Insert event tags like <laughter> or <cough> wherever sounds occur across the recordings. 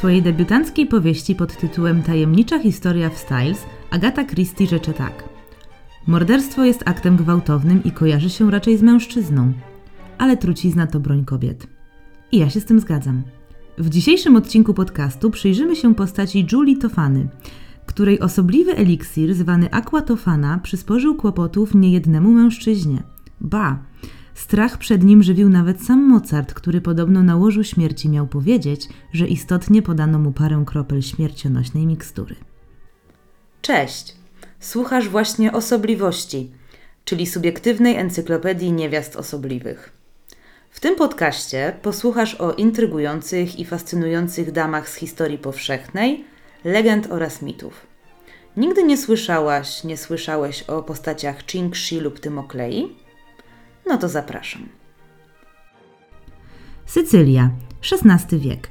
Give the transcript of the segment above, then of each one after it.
swojej debiutanckiej powieści pod tytułem Tajemnicza historia w Styles Agata Christie rzecze tak. Morderstwo jest aktem gwałtownym i kojarzy się raczej z mężczyzną, ale trucizna to broń kobiet. I ja się z tym zgadzam. W dzisiejszym odcinku podcastu przyjrzymy się postaci Julie Tofany, której osobliwy eliksir zwany Aquatofana przysporzył kłopotów niejednemu mężczyźnie. Ba, strach przed nim żywił nawet sam Mozart, który podobno na łożu śmierci miał powiedzieć, że istotnie podano mu parę kropel śmiercionośnej mikstury. Cześć! Słuchasz właśnie Osobliwości, czyli subiektywnej encyklopedii niewiast osobliwych. W tym podcaście posłuchasz o intrygujących i fascynujących damach z historii powszechnej, legend oraz mitów. Nigdy nie słyszałaś, nie słyszałeś o postaciach Ching-Shi lub Tymoklei? No to zapraszam. Sycylia, XVI wiek.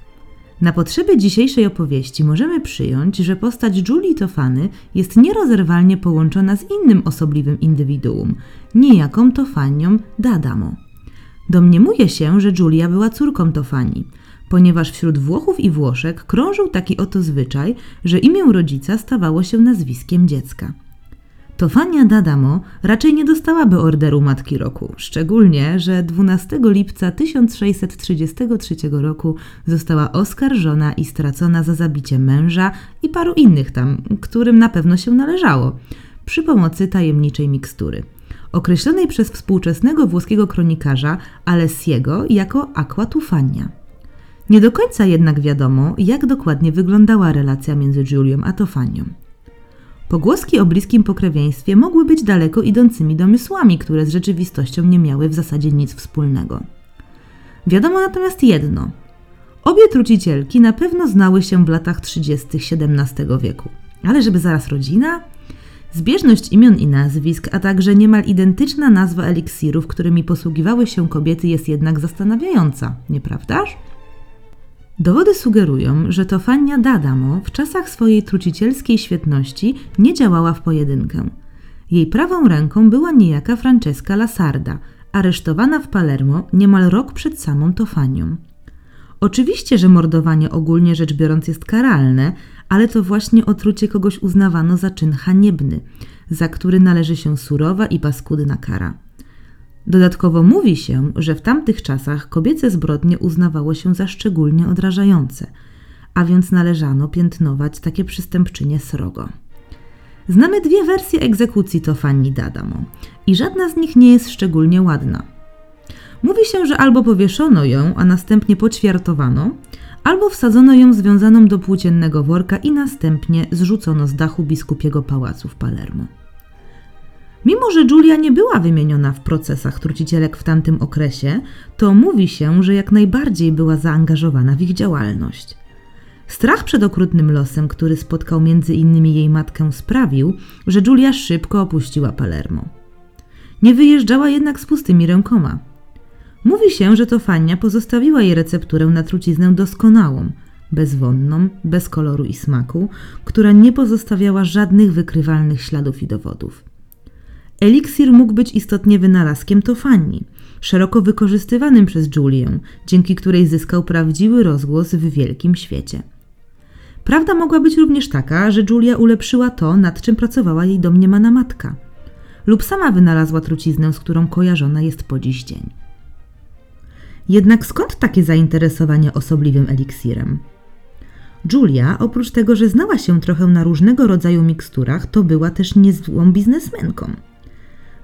Na potrzeby dzisiejszej opowieści możemy przyjąć, że postać Julii Tofany jest nierozerwalnie połączona z innym osobliwym indywiduum, niejaką Tofanią Dadamo. Domniemuje się, że Julia była córką Tofani, ponieważ wśród Włochów i Włoszek krążył taki oto zwyczaj, że imię rodzica stawało się nazwiskiem dziecka. Tofania Dadamo raczej nie dostałaby orderu Matki Roku, szczególnie, że 12 lipca 1633 roku została oskarżona i stracona za zabicie męża i paru innych tam, którym na pewno się należało, przy pomocy tajemniczej mikstury określonej przez współczesnego włoskiego kronikarza Alessiego jako aqua tufania. Nie do końca jednak wiadomo, jak dokładnie wyglądała relacja między Julią a Tofanią. Pogłoski o bliskim pokrewieństwie mogły być daleko idącymi domysłami, które z rzeczywistością nie miały w zasadzie nic wspólnego. Wiadomo natomiast jedno. Obie trucicielki na pewno znały się w latach 30. XVII wieku. Ale żeby zaraz rodzina? Zbieżność imion i nazwisk, a także niemal identyczna nazwa eliksirów, którymi posługiwały się kobiety, jest jednak zastanawiająca, nieprawdaż? Dowody sugerują, że to Fania Dadamo w czasach swojej trucicielskiej świetności nie działała w pojedynkę. Jej prawą ręką była niejaka Francesca Lasarda, aresztowana w Palermo niemal rok przed samą Tofanią. Oczywiście, że mordowanie ogólnie rzecz biorąc jest karalne, ale to właśnie otrucie kogoś uznawano za czyn haniebny, za który należy się surowa i paskudna kara. Dodatkowo mówi się, że w tamtych czasach kobiece zbrodnie uznawało się za szczególnie odrażające, a więc należano piętnować takie przystępczynie srogo. Znamy dwie wersje egzekucji Tofani Dadamo i żadna z nich nie jest szczególnie ładna. Mówi się, że albo powieszono ją, a następnie poćwiartowano, albo wsadzono ją związaną do płóciennego worka i następnie zrzucono z dachu biskupiego pałacu w Palermo. Mimo, że Julia nie była wymieniona w procesach trucicielek w tamtym okresie, to mówi się, że jak najbardziej była zaangażowana w ich działalność. Strach przed okrutnym losem, który spotkał między innymi jej matkę, sprawił, że Julia szybko opuściła Palermo. Nie wyjeżdżała jednak z pustymi rękoma. Mówi się, że to Fania pozostawiła jej recepturę na truciznę doskonałą, bezwonną, bez koloru i smaku, która nie pozostawiała żadnych wykrywalnych śladów i dowodów. Eliksir mógł być istotnie wynalazkiem Tofani, szeroko wykorzystywanym przez Julię, dzięki której zyskał prawdziwy rozgłos w wielkim świecie. Prawda mogła być również taka, że Julia ulepszyła to, nad czym pracowała jej domniemana matka, lub sama wynalazła truciznę, z którą kojarzona jest po dziś dzień. Jednak skąd takie zainteresowanie osobliwym eliksirem? Julia, oprócz tego, że znała się trochę na różnego rodzaju miksturach, to była też niezłą biznesmenką.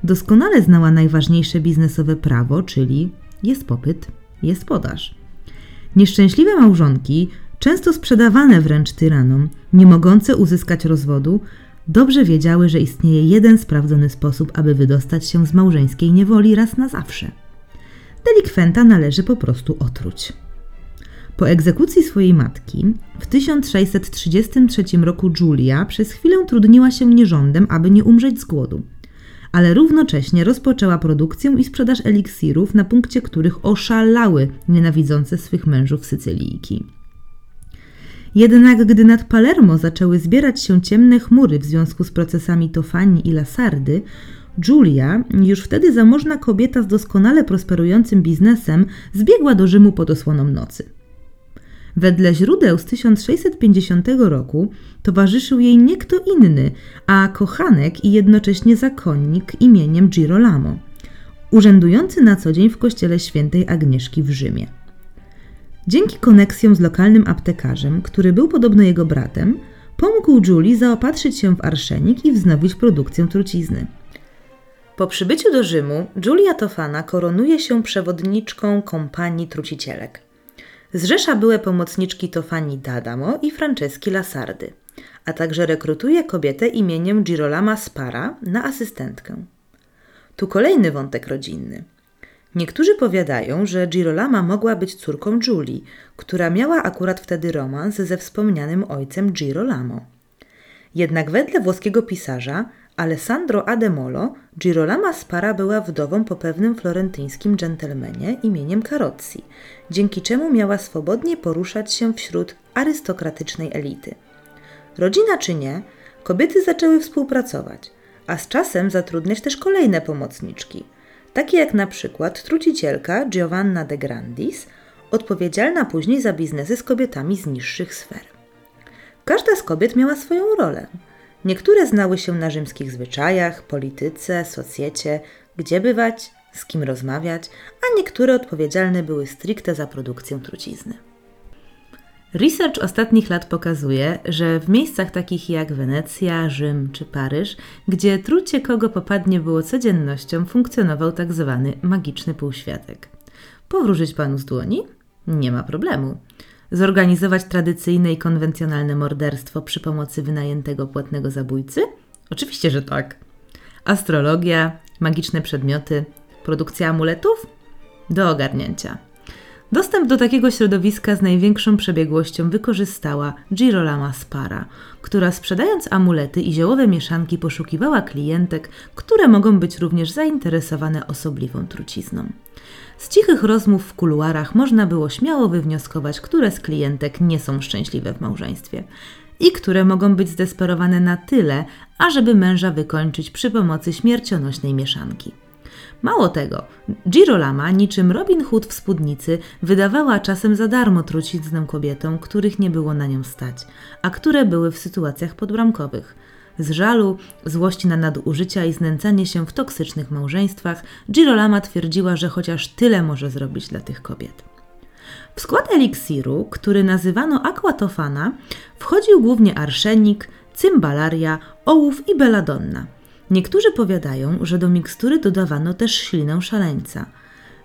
Doskonale znała najważniejsze biznesowe prawo, czyli jest popyt, jest podaż. Nieszczęśliwe małżonki, często sprzedawane wręcz tyranom, nie mogące uzyskać rozwodu, dobrze wiedziały, że istnieje jeden sprawdzony sposób, aby wydostać się z małżeńskiej niewoli raz na zawsze – delikwenta należy po prostu otruć. Po egzekucji swojej matki w 1633 roku Julia przez chwilę trudniła się nierządem, aby nie umrzeć z głodu, ale równocześnie rozpoczęła produkcję i sprzedaż eliksirów, na punkcie których oszalały nienawidzące swych mężów Sycylijki. Jednak gdy nad Palermo zaczęły zbierać się ciemne chmury w związku z procesami Tofani i Lasardy, Julia, już wtedy zamożna kobieta z doskonale prosperującym biznesem, zbiegła do Rzymu pod osłoną nocy. Wedle źródeł z 1650 roku towarzyszył jej nie kto inny, a kochanek i jednocześnie zakonnik imieniem Girolamo, urzędujący na co dzień w kościele świętej Agnieszki w Rzymie. Dzięki koneksjom z lokalnym aptekarzem, który był podobno jego bratem, pomógł Julie zaopatrzyć się w arszenik i wznowić produkcję trucizny. Po przybyciu do Rzymu Julia Tofana koronuje się przewodniczką kompanii trucicielek. Zrzesza były pomocniczki Tofani D'Adamo i Franceski Lasardy, a także rekrutuje kobietę imieniem Girolama Spara na asystentkę. Tu kolejny wątek rodzinny. Niektórzy powiadają, że Girolama mogła być córką Julii, która miała akurat wtedy romans ze wspomnianym ojcem Girolamo. Jednak wedle włoskiego pisarza Alessandro Ademolo, Girolama Spara była wdową po pewnym florentyńskim dżentelmenie imieniem Carozzi, dzięki czemu miała swobodnie poruszać się wśród arystokratycznej elity. Rodzina czy nie, kobiety zaczęły współpracować, a z czasem zatrudniać też kolejne pomocniczki, takie jak na przykład trucicielka Giovanna de Grandis, odpowiedzialna później za biznesy z kobietami z niższych sfer. Każda z kobiet miała swoją rolę – Niektóre znały się na rzymskich zwyczajach, polityce, socjecie, gdzie bywać, z kim rozmawiać, a niektóre odpowiedzialne były stricte za produkcję trucizny. Research ostatnich lat pokazuje, że w miejscach takich jak Wenecja, Rzym czy Paryż, gdzie trucie kogo popadnie było codziennością, funkcjonował tak zwany magiczny półświatek. Powróżyć panu z dłoni? Nie ma problemu zorganizować tradycyjne i konwencjonalne morderstwo przy pomocy wynajętego płatnego zabójcy? Oczywiście, że tak. Astrologia, magiczne przedmioty, produkcja amuletów? Do ogarnięcia. Dostęp do takiego środowiska z największą przebiegłością wykorzystała Girolama Spara, która sprzedając amulety i ziołowe mieszanki poszukiwała klientek, które mogą być również zainteresowane osobliwą trucizną. Z cichych rozmów w kuluarach można było śmiało wywnioskować, które z klientek nie są szczęśliwe w małżeństwie i które mogą być zdesperowane na tyle, ażeby męża wykończyć przy pomocy śmiercionośnej mieszanki. Mało tego, Girolama, niczym Robin Hood w spódnicy, wydawała czasem za darmo truciznę kobietom, których nie było na nią stać, a które były w sytuacjach podbramkowych – z żalu, złości na nadużycia i znęcanie się w toksycznych małżeństwach, Girolama twierdziła, że chociaż tyle może zrobić dla tych kobiet. W skład eliksiru, który nazywano aquatofana, wchodził głównie arszenik, cymbalaria, ołów i beladonna. Niektórzy powiadają, że do mikstury dodawano też ślinę szaleńca.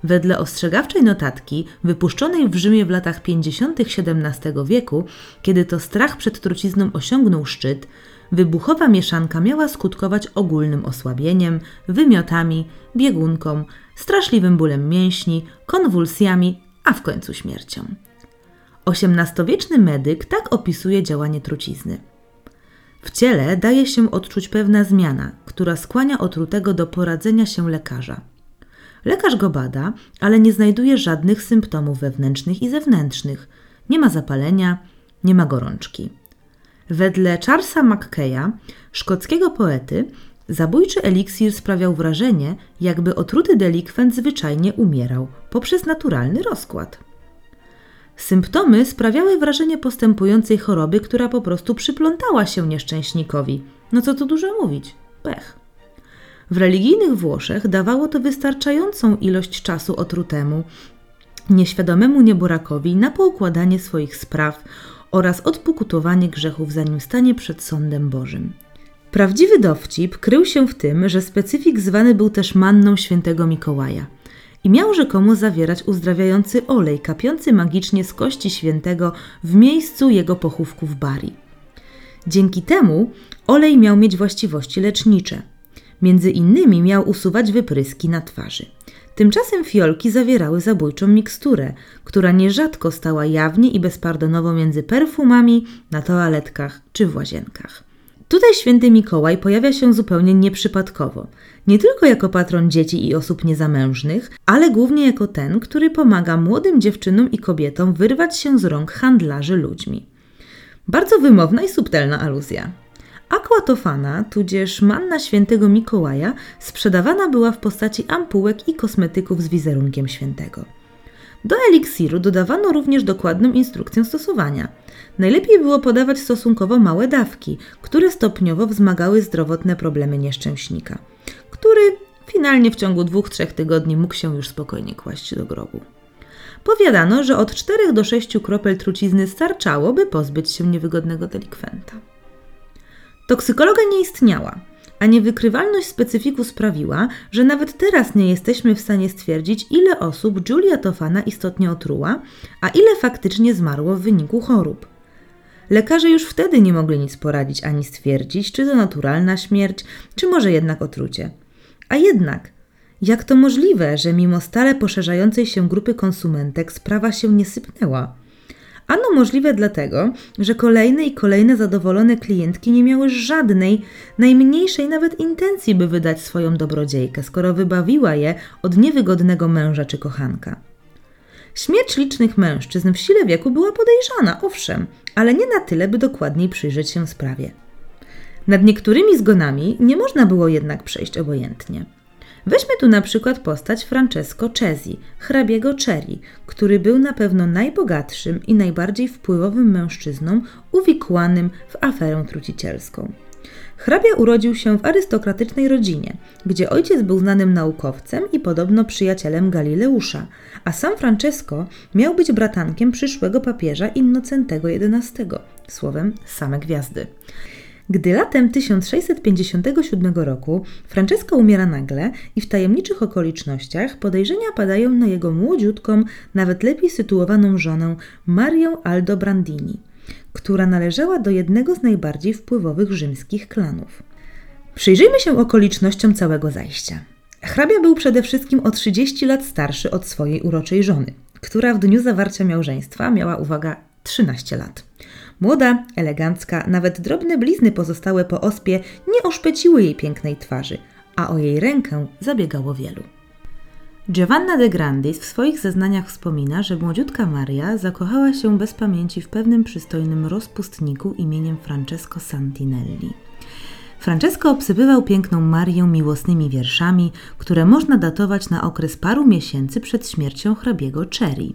Wedle ostrzegawczej notatki, wypuszczonej w Rzymie w latach 50. XVII wieku, kiedy to strach przed trucizną osiągnął szczyt, wybuchowa mieszanka miała skutkować ogólnym osłabieniem, wymiotami, biegunką, straszliwym bólem mięśni, konwulsjami, a w końcu śmiercią. XVIII-wieczny medyk tak opisuje działanie trucizny. W ciele daje się odczuć pewna zmiana, która skłania otrutego do poradzenia się lekarza. Lekarz go bada, ale nie znajduje żadnych symptomów wewnętrznych i zewnętrznych. Nie ma zapalenia, nie ma gorączki. Wedle Charlesa Mackeya, szkockiego poety, zabójczy eliksir sprawiał wrażenie, jakby otruty delikwent zwyczajnie umierał poprzez naturalny rozkład. Symptomy sprawiały wrażenie postępującej choroby, która po prostu przyplątała się nieszczęśnikowi. No co tu dużo mówić? Pech. W religijnych Włoszech dawało to wystarczającą ilość czasu otrutemu, nieświadomemu nieborakowi na poukładanie swoich spraw, oraz odpokutowanie grzechów, zanim stanie przed sądem Bożym. Prawdziwy dowcip krył się w tym, że specyfik zwany był też manną świętego Mikołaja i miał rzekomo zawierać uzdrawiający olej kapiący magicznie z kości świętego w miejscu jego pochówku w Bari. Dzięki temu olej miał mieć właściwości lecznicze. Między innymi miał usuwać wypryski na twarzy. Tymczasem fiolki zawierały zabójczą miksturę, która nierzadko stała jawnie i bezpardonowo między perfumami, na toaletkach czy w łazienkach. Tutaj święty Mikołaj pojawia się zupełnie nieprzypadkowo. Nie tylko jako patron dzieci i osób niezamężnych, ale głównie jako ten, który pomaga młodym dziewczynom i kobietom wyrwać się z rąk handlarzy ludźmi. Bardzo wymowna i subtelna aluzja. Aquatofana, tudzież manna świętego Mikołaja, sprzedawana była w postaci ampułek i kosmetyków z wizerunkiem świętego. Do eliksiru dodawano również dokładną instrukcję stosowania. Najlepiej było podawać stosunkowo małe dawki, które stopniowo wzmagały zdrowotne problemy nieszczęśnika, który finalnie w ciągu dwóch-trzech tygodni mógł się już spokojnie kłaść do grobu. Powiadano, że od 4 do 6 kropel trucizny starczało, by pozbyć się niewygodnego delikwenta. Toksykologia nie istniała, a niewykrywalność specyfiku sprawiła, że nawet teraz nie jesteśmy w stanie stwierdzić, ile osób Julia Tofana istotnie otruła, a ile faktycznie zmarło w wyniku chorób. Lekarze już wtedy nie mogli nic poradzić ani stwierdzić, czy to naturalna śmierć, czy może jednak otrucie. A jednak, jak to możliwe, że mimo stale poszerzającej się grupy konsumentek sprawa się nie sypnęła? Ano możliwe dlatego, że kolejne i kolejne zadowolone klientki nie miały żadnej, najmniejszej nawet intencji, by wydać swoją dobrodziejkę, skoro wybawiła je od niewygodnego męża czy kochanka. Śmierć licznych mężczyzn w sile wieku była podejrzana, owszem, ale nie na tyle, by dokładniej przyjrzeć się sprawie. Nad niektórymi zgonami nie można było jednak przejść obojętnie. Weźmy tu na przykład postać Francesco Cesi, hrabiego Cherry, który był na pewno najbogatszym i najbardziej wpływowym mężczyzną uwikłanym w aferę trucicielską. Hrabia urodził się w arystokratycznej rodzinie, gdzie ojciec był znanym naukowcem i podobno przyjacielem Galileusza, a sam Francesco miał być bratankiem przyszłego papieża Innocentego XI, słowem same gwiazdy. Gdy latem 1657 roku Francesco umiera nagle i w tajemniczych okolicznościach podejrzenia padają na jego młodziutką, nawet lepiej sytuowaną żonę Marię Aldo Brandini, która należała do jednego z najbardziej wpływowych rzymskich klanów. Przyjrzyjmy się okolicznościom całego zajścia. Hrabia był przede wszystkim o 30 lat starszy od swojej uroczej żony, która w dniu zawarcia małżeństwa miała, uwaga, 13 lat. Młoda, elegancka, nawet drobne blizny pozostałe po ospie nie oszpeciły jej pięknej twarzy, a o jej rękę zabiegało wielu. Giovanna de Grandis w swoich zeznaniach wspomina, że młodziutka Maria zakochała się bez pamięci w pewnym przystojnym rozpustniku imieniem Francesco Santinelli. Francesco obsypywał piękną Marię miłosnymi wierszami, które można datować na okres paru miesięcy przed śmiercią hrabiego Cherry.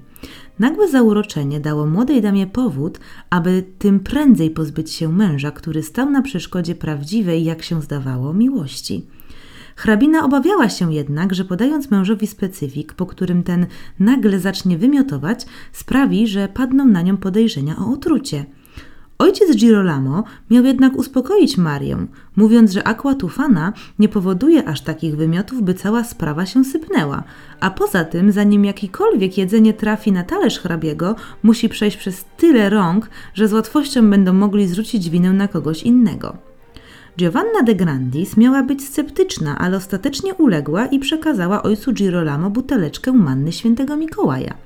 Nagłe zauroczenie dało młodej damie powód, aby tym prędzej pozbyć się męża, który stał na przeszkodzie prawdziwej, jak się zdawało, miłości. Hrabina obawiała się jednak, że podając mężowi specyfik, po którym ten nagle zacznie wymiotować, sprawi, że padną na nią podejrzenia o otrucie – Ojciec Girolamo miał jednak uspokoić Marię, mówiąc, że aqua tufana nie powoduje aż takich wymiotów, by cała sprawa się sypnęła, a poza tym, zanim jakikolwiek jedzenie trafi na talerz hrabiego, musi przejść przez tyle rąk, że z łatwością będą mogli zrzucić winę na kogoś innego. Giovanna de Grandis miała być sceptyczna, ale ostatecznie uległa i przekazała ojcu Girolamo buteleczkę manny świętego Mikołaja –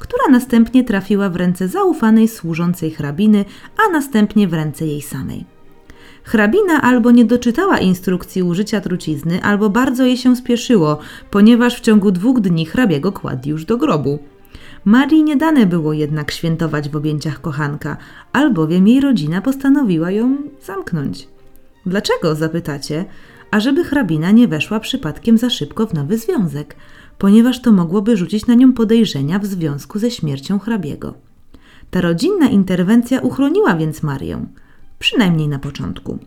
która następnie trafiła w ręce zaufanej służącej hrabiny, a następnie w ręce jej samej. Hrabina albo nie doczytała instrukcji użycia trucizny, albo bardzo jej się spieszyło, ponieważ w ciągu dwóch dni hrabiego kładł już do grobu. Marii nie dane było jednak świętować w objęciach kochanka, albowiem jej rodzina postanowiła ją zamknąć. Dlaczego, zapytacie? Ażeby hrabina nie weszła przypadkiem za szybko w nowy związek – ponieważ to mogłoby rzucić na nią podejrzenia w związku ze śmiercią hrabiego. Ta rodzinna interwencja uchroniła więc Marię, przynajmniej na początku.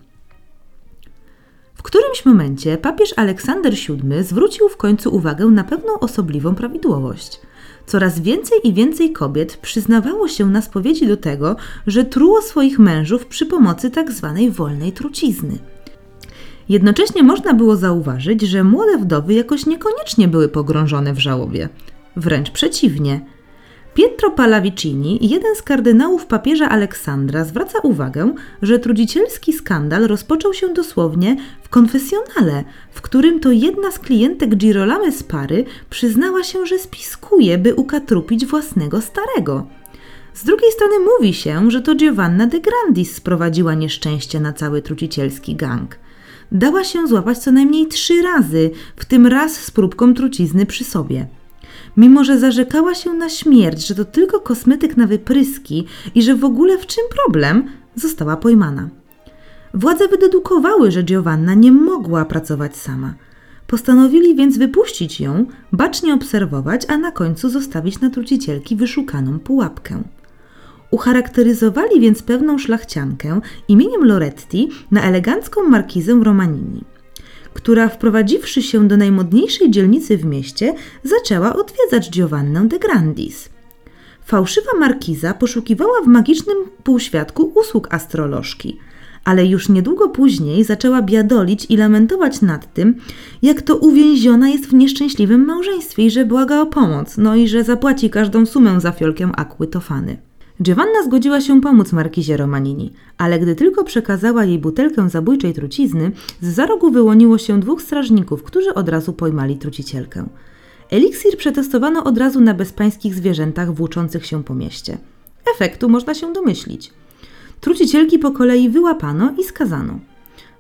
W którymś momencie papież Aleksander VII zwrócił w końcu uwagę na pewną osobliwą prawidłowość. Coraz więcej i więcej kobiet przyznawało się na spowiedzi do tego, że truło swoich mężów przy pomocy tzw. Tak wolnej trucizny – Jednocześnie można było zauważyć, że młode wdowy jakoś niekoniecznie były pogrążone w żałobie. Wręcz przeciwnie. Pietro Pallavicini, jeden z kardynałów papieża Aleksandra, zwraca uwagę, że trudzicielski skandal rozpoczął się dosłownie w konfesjonale, w którym to jedna z klientek Girolamy z pary przyznała się, że spiskuje, by ukatrupić własnego starego. Z drugiej strony mówi się, że to Giovanna de Grandis sprowadziła nieszczęście na cały trucicielski gang dała się złapać co najmniej trzy razy, w tym raz z próbką trucizny przy sobie. Mimo, że zarzekała się na śmierć, że to tylko kosmetyk na wypryski i że w ogóle w czym problem, została pojmana. Władze wydedukowały, że Giovanna nie mogła pracować sama. Postanowili więc wypuścić ją, bacznie obserwować, a na końcu zostawić na trucicielki wyszukaną pułapkę. Ucharakteryzowali więc pewną szlachciankę imieniem Loretti na elegancką markizę Romanini, która wprowadziwszy się do najmodniejszej dzielnicy w mieście, zaczęła odwiedzać Giovannę de Grandis. Fałszywa markiza poszukiwała w magicznym półświadku usług astrolożki, ale już niedługo później zaczęła biadolić i lamentować nad tym, jak to uwięziona jest w nieszczęśliwym małżeństwie i że błaga o pomoc, no i że zapłaci każdą sumę za fiolkę akły tofany. Giovanna zgodziła się pomóc markizie Romanini, ale gdy tylko przekazała jej butelkę zabójczej trucizny, z za rogu wyłoniło się dwóch strażników, którzy od razu pojmali trucicielkę. Eliksir przetestowano od razu na bezpańskich zwierzętach włóczących się po mieście. Efektu można się domyślić. Trucicielki po kolei wyłapano i skazano.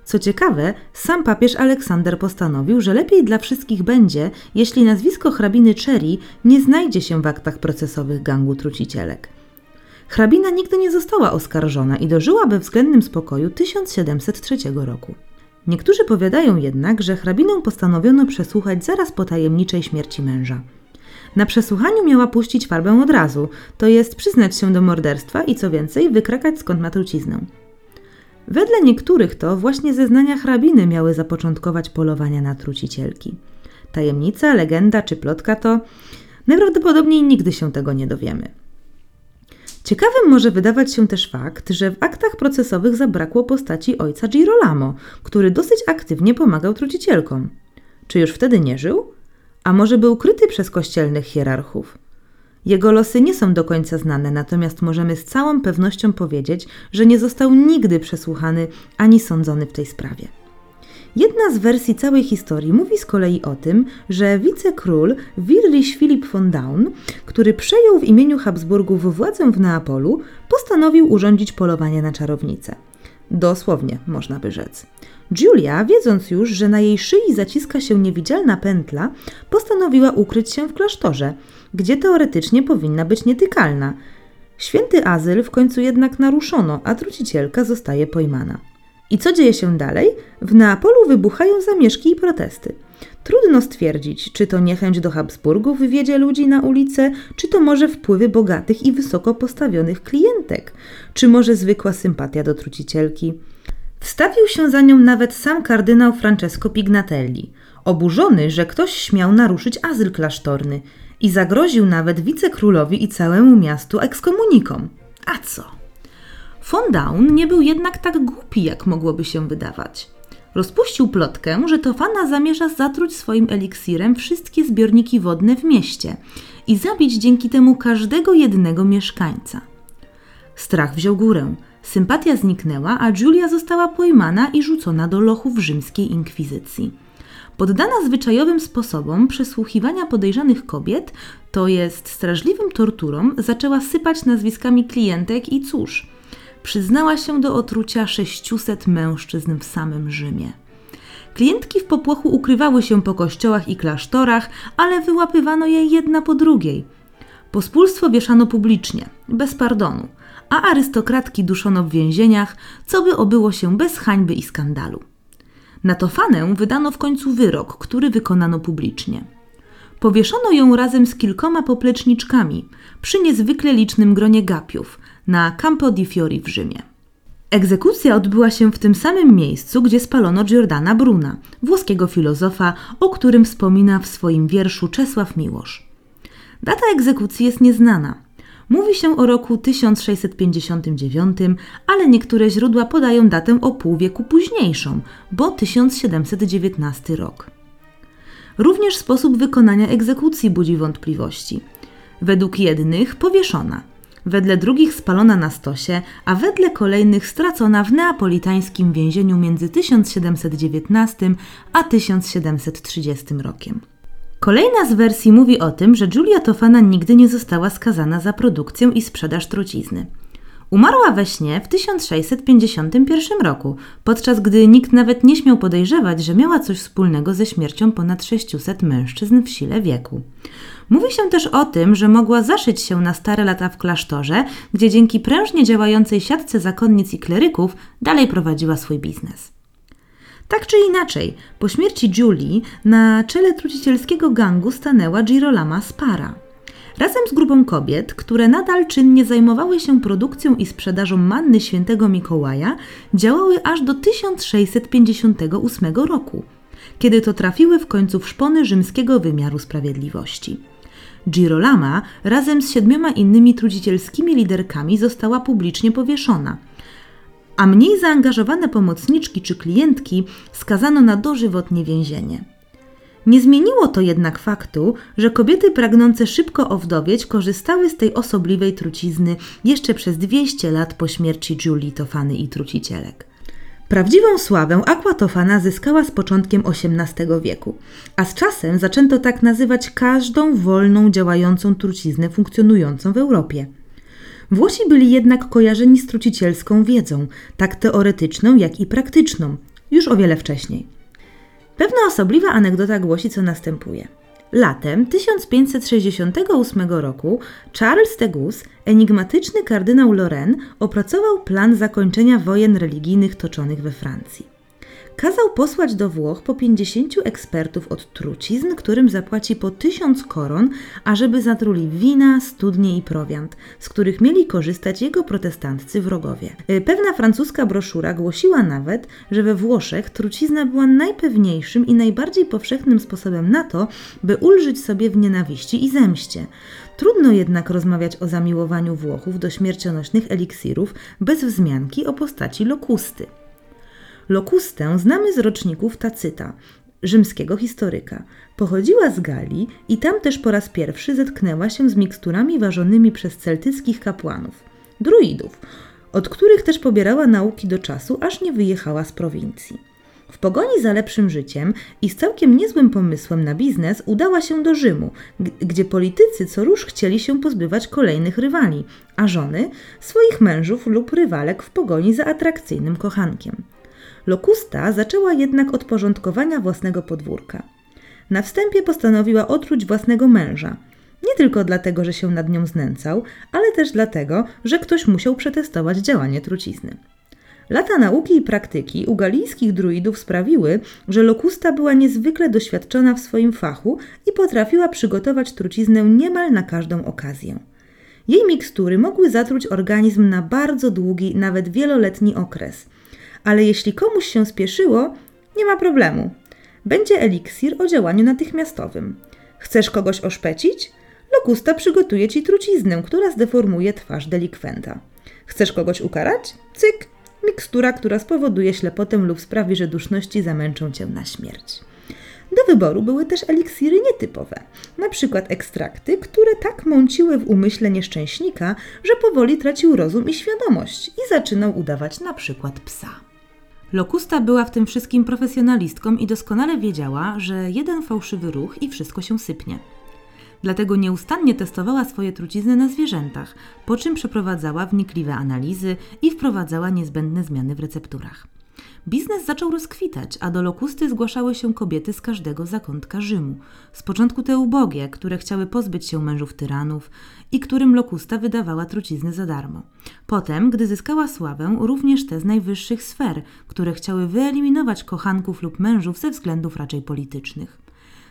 Co ciekawe, sam papież Aleksander postanowił, że lepiej dla wszystkich będzie, jeśli nazwisko hrabiny Cherry nie znajdzie się w aktach procesowych gangu trucicielek. Hrabina nigdy nie została oskarżona i dożyła we względnym spokoju 1703 roku. Niektórzy powiadają jednak, że hrabinę postanowiono przesłuchać zaraz po tajemniczej śmierci męża. Na przesłuchaniu miała puścić farbę od razu, to jest przyznać się do morderstwa i co więcej, wykrakać skąd ma truciznę. Wedle niektórych to właśnie zeznania hrabiny miały zapoczątkować polowania na trucicielki. Tajemnica, legenda czy plotka to najprawdopodobniej nigdy się tego nie dowiemy. Ciekawym może wydawać się też fakt, że w aktach procesowych zabrakło postaci ojca Girolamo, który dosyć aktywnie pomagał trucicielkom. Czy już wtedy nie żył? A może był kryty przez kościelnych hierarchów? Jego losy nie są do końca znane, natomiast możemy z całą pewnością powiedzieć, że nie został nigdy przesłuchany ani sądzony w tej sprawie. Jedna z wersji całej historii mówi z kolei o tym, że wicekról Wirlich Philip von Daun, który przejął w imieniu Habsburgów władzę w Neapolu, postanowił urządzić polowanie na czarownicę. Dosłownie, można by rzec. Julia, wiedząc już, że na jej szyi zaciska się niewidzialna pętla, postanowiła ukryć się w klasztorze, gdzie teoretycznie powinna być nietykalna. Święty azyl w końcu jednak naruszono, a trucicielka zostaje pojmana. I co dzieje się dalej? W Neapolu wybuchają zamieszki i protesty. Trudno stwierdzić, czy to niechęć do Habsburgów wiedzie ludzi na ulicę, czy to może wpływy bogatych i wysoko postawionych klientek, czy może zwykła sympatia do trucicielki. Wstawił się za nią nawet sam kardynał Francesco Pignatelli, oburzony, że ktoś śmiał naruszyć azyl klasztorny i zagroził nawet wicekrólowi i całemu miastu ekskomuniką. A co? Von Daun nie był jednak tak głupi, jak mogłoby się wydawać. Rozpuścił plotkę, że Tofana zamierza zatruć swoim eliksirem wszystkie zbiorniki wodne w mieście i zabić dzięki temu każdego jednego mieszkańca. Strach wziął górę, sympatia zniknęła, a Julia została pojmana i rzucona do lochów rzymskiej inkwizycji. Poddana zwyczajowym sposobom przesłuchiwania podejrzanych kobiet, to jest strażliwym torturom, zaczęła sypać nazwiskami klientek i cóż – przyznała się do otrucia 600 mężczyzn w samym Rzymie. Klientki w popłochu ukrywały się po kościołach i klasztorach, ale wyłapywano je jedna po drugiej. Pospólstwo wieszano publicznie, bez pardonu, a arystokratki duszono w więzieniach, co by obyło się bez hańby i skandalu. Na Tofanę wydano w końcu wyrok, który wykonano publicznie. Powieszono ją razem z kilkoma popleczniczkami przy niezwykle licznym gronie gapiów, na Campo di Fiori w Rzymie. Egzekucja odbyła się w tym samym miejscu, gdzie spalono Giordana Bruna, włoskiego filozofa, o którym wspomina w swoim wierszu Czesław Miłosz. Data egzekucji jest nieznana. Mówi się o roku 1659, ale niektóre źródła podają datę o pół wieku późniejszą, bo 1719 rok. Również sposób wykonania egzekucji budzi wątpliwości. Według jednych powieszona – wedle drugich spalona na stosie, a wedle kolejnych stracona w neapolitańskim więzieniu między 1719 a 1730 rokiem. Kolejna z wersji mówi o tym, że Giulia Tofana nigdy nie została skazana za produkcję i sprzedaż trucizny. Umarła we śnie w 1651 roku, podczas gdy nikt nawet nie śmiał podejrzewać, że miała coś wspólnego ze śmiercią ponad 600 mężczyzn w sile wieku. Mówi się też o tym, że mogła zaszyć się na stare lata w klasztorze, gdzie dzięki prężnie działającej siatce zakonnic i kleryków dalej prowadziła swój biznes. Tak czy inaczej, po śmierci Julie na czele trucicielskiego gangu stanęła Girolama Spara. Razem z grupą kobiet, które nadal czynnie zajmowały się produkcją i sprzedażą manny świętego Mikołaja, działały aż do 1658 roku, kiedy to trafiły w końcu w szpony rzymskiego wymiaru sprawiedliwości. Girolama razem z siedmioma innymi trucicielskimi liderkami została publicznie powieszona, a mniej zaangażowane pomocniczki czy klientki skazano na dożywotnie więzienie. Nie zmieniło to jednak faktu, że kobiety pragnące szybko owdowieć korzystały z tej osobliwej trucizny jeszcze przez 200 lat po śmierci Julii Tofany i trucicielek. Prawdziwą sławę Aquatofana zyskała z początkiem XVIII wieku, a z czasem zaczęto tak nazywać każdą wolną działającą truciznę funkcjonującą w Europie. Włosi byli jednak kojarzeni z trucicielską wiedzą, tak teoretyczną, jak i praktyczną, już o wiele wcześniej. Pewna osobliwa anegdota głosi, co następuje. Latem 1568 roku Charles Tegus, enigmatyczny kardynał Lorraine, opracował plan zakończenia wojen religijnych toczonych we Francji. Kazał posłać do Włoch po 50 ekspertów od trucizn, którym zapłaci po 1000 koron, ażeby zatruli wina, studnie i prowiant, z których mieli korzystać jego protestanccy wrogowie. Y, pewna francuska broszura głosiła nawet, że we Włoszech trucizna była najpewniejszym i najbardziej powszechnym sposobem na to, by ulżyć sobie w nienawiści i zemście. Trudno jednak rozmawiać o zamiłowaniu Włochów do śmiercionośnych eliksirów bez wzmianki o postaci lokusty. Lokustę znamy z roczników Tacyta, rzymskiego historyka. Pochodziła z Galii i tam też po raz pierwszy zetknęła się z miksturami ważonymi przez celtyckich kapłanów, druidów, od których też pobierała nauki do czasu, aż nie wyjechała z prowincji. W pogoni za lepszym życiem i z całkiem niezłym pomysłem na biznes udała się do Rzymu, gdzie politycy co róż chcieli się pozbywać kolejnych rywali, a żony swoich mężów lub rywalek w pogoni za atrakcyjnym kochankiem. Lokusta zaczęła jednak od porządkowania własnego podwórka. Na wstępie postanowiła otruć własnego męża. Nie tylko dlatego, że się nad nią znęcał, ale też dlatego, że ktoś musiał przetestować działanie trucizny. Lata nauki i praktyki u galijskich druidów sprawiły, że Lokusta była niezwykle doświadczona w swoim fachu i potrafiła przygotować truciznę niemal na każdą okazję. Jej mikstury mogły zatruć organizm na bardzo długi, nawet wieloletni okres – ale jeśli komuś się spieszyło, nie ma problemu. Będzie eliksir o działaniu natychmiastowym. Chcesz kogoś oszpecić? Lokusta przygotuje ci truciznę, która zdeformuje twarz delikwenta. Chcesz kogoś ukarać? Cyk! Mikstura, która spowoduje ślepotę lub sprawi, że duszności zamęczą cię na śmierć. Do wyboru były też eliksiry nietypowe, na przykład ekstrakty, które tak mąciły w umyśle nieszczęśnika, że powoli tracił rozum i świadomość i zaczynał udawać na przykład psa. Lokusta była w tym wszystkim profesjonalistką i doskonale wiedziała, że jeden fałszywy ruch i wszystko się sypnie. Dlatego nieustannie testowała swoje trucizny na zwierzętach, po czym przeprowadzała wnikliwe analizy i wprowadzała niezbędne zmiany w recepturach. Biznes zaczął rozkwitać, a do Lokusty zgłaszały się kobiety z każdego zakątka Rzymu. Z początku te ubogie, które chciały pozbyć się mężów tyranów i którym Lokusta wydawała trucizny za darmo. Potem, gdy zyskała sławę, również te z najwyższych sfer, które chciały wyeliminować kochanków lub mężów ze względów raczej politycznych.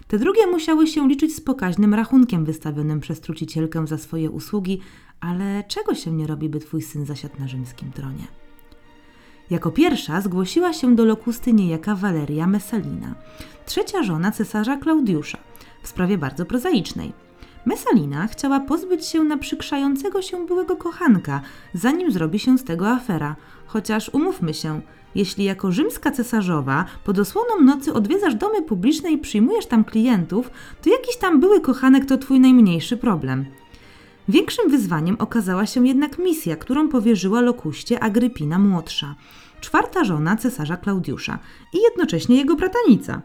Te drugie musiały się liczyć z pokaźnym rachunkiem wystawionym przez trucicielkę za swoje usługi, ale czego się nie robi, by twój syn zasiadł na rzymskim tronie? Jako pierwsza zgłosiła się do Lokusty niejaka Waleria Messalina, trzecia żona cesarza Klaudiusza, w sprawie bardzo prozaicznej. Messalina chciała pozbyć się naprzykrzającego się byłego kochanka, zanim zrobi się z tego afera, chociaż umówmy się, jeśli jako rzymska cesarzowa pod osłoną nocy odwiedzasz domy publiczne i przyjmujesz tam klientów, to jakiś tam były kochanek to twój najmniejszy problem. Większym wyzwaniem okazała się jednak misja, którą powierzyła Lokuście Agrypina młodsza, czwarta żona cesarza Klaudiusza i jednocześnie jego bratanica.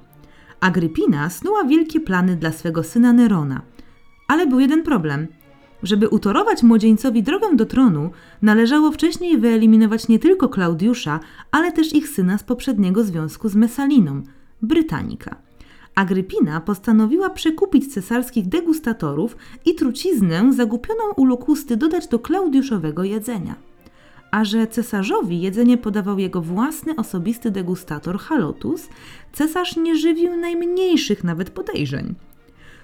Agrypina snuła wielkie plany dla swego syna Nerona. Ale był jeden problem. Żeby utorować młodzieńcowi drogę do tronu, należało wcześniej wyeliminować nie tylko Klaudiusza, ale też ich syna z poprzedniego związku z Mesaliną, Brytanika. Agrypina postanowiła przekupić cesarskich degustatorów i truciznę zagupioną u Lokusty dodać do klaudiuszowego jedzenia. A że cesarzowi jedzenie podawał jego własny osobisty degustator Halotus, cesarz nie żywił najmniejszych nawet podejrzeń.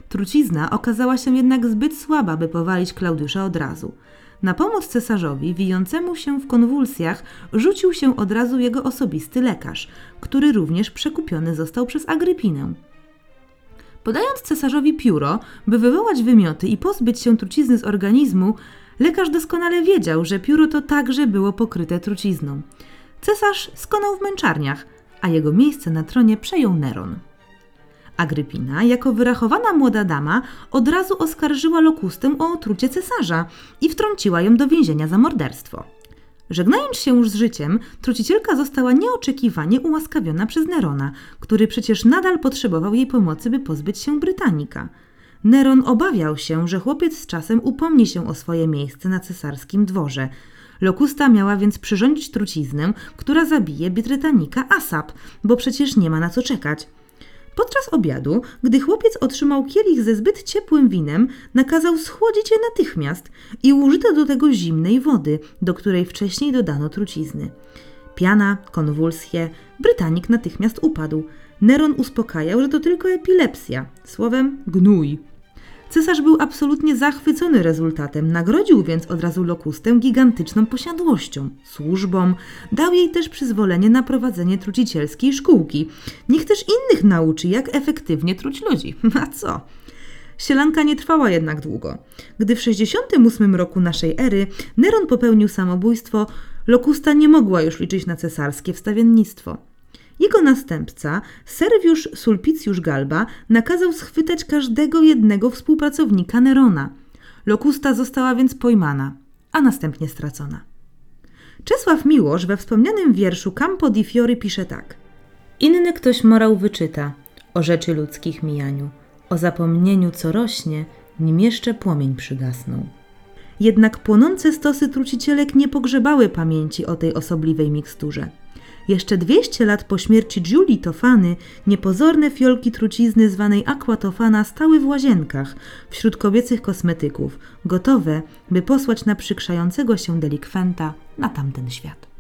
Trucizna okazała się jednak zbyt słaba, by powalić Klaudiusza od razu. Na pomoc cesarzowi, wijącemu się w konwulsjach, rzucił się od razu jego osobisty lekarz, który również przekupiony został przez Agrypinę. Podając cesarzowi pióro, by wywołać wymioty i pozbyć się trucizny z organizmu, lekarz doskonale wiedział, że pióro to także było pokryte trucizną. Cesarz skonał w męczarniach, a jego miejsce na tronie przejął Neron. Agrypina, jako wyrachowana młoda dama, od razu oskarżyła Lokustę o otrucie cesarza i wtrąciła ją do więzienia za morderstwo. Żegnając się już z życiem, trucicielka została nieoczekiwanie ułaskawiona przez Nerona, który przecież nadal potrzebował jej pomocy, by pozbyć się Brytanika. Neron obawiał się, że chłopiec z czasem upomni się o swoje miejsce na cesarskim dworze. Lokusta miała więc przyrządzić truciznę, która zabije Brytanika ASAP, bo przecież nie ma na co czekać. Podczas obiadu, gdy chłopiec otrzymał kielich ze zbyt ciepłym winem, nakazał schłodzić je natychmiast i użyto do tego zimnej wody, do której wcześniej dodano trucizny. Piana, konwulsje, Brytanik natychmiast upadł. Neron uspokajał, że to tylko epilepsja, słowem gnój. Cesarz był absolutnie zachwycony rezultatem, nagrodził więc od razu Lokustę gigantyczną posiadłością, służbą, dał jej też przyzwolenie na prowadzenie trucicielskiej szkółki. Niech też innych nauczy, jak efektywnie truć ludzi. <laughs> A co? Sielanka nie trwała jednak długo. Gdy w 68 roku naszej ery Neron popełnił samobójstwo, Lokusta nie mogła już liczyć na cesarskie wstawiennictwo. Jego następca, Serviusz Sulpicjusz Galba, nakazał schwytać każdego jednego współpracownika Nerona. Lokusta została więc pojmana, a następnie stracona. Czesław Miłosz we wspomnianym wierszu Campo di Fiori pisze tak. Inny ktoś morał wyczyta o rzeczy ludzkich mijaniu, o zapomnieniu co rośnie, nim jeszcze płomień przygasnął. Jednak płonące stosy trucicielek nie pogrzebały pamięci o tej osobliwej miksturze. Jeszcze 200 lat po śmierci Giulii Tofany niepozorne fiolki trucizny zwanej aquatofana stały w łazienkach wśród kobiecych kosmetyków, gotowe, by posłać naprzykrzającego się delikwenta na tamten świat.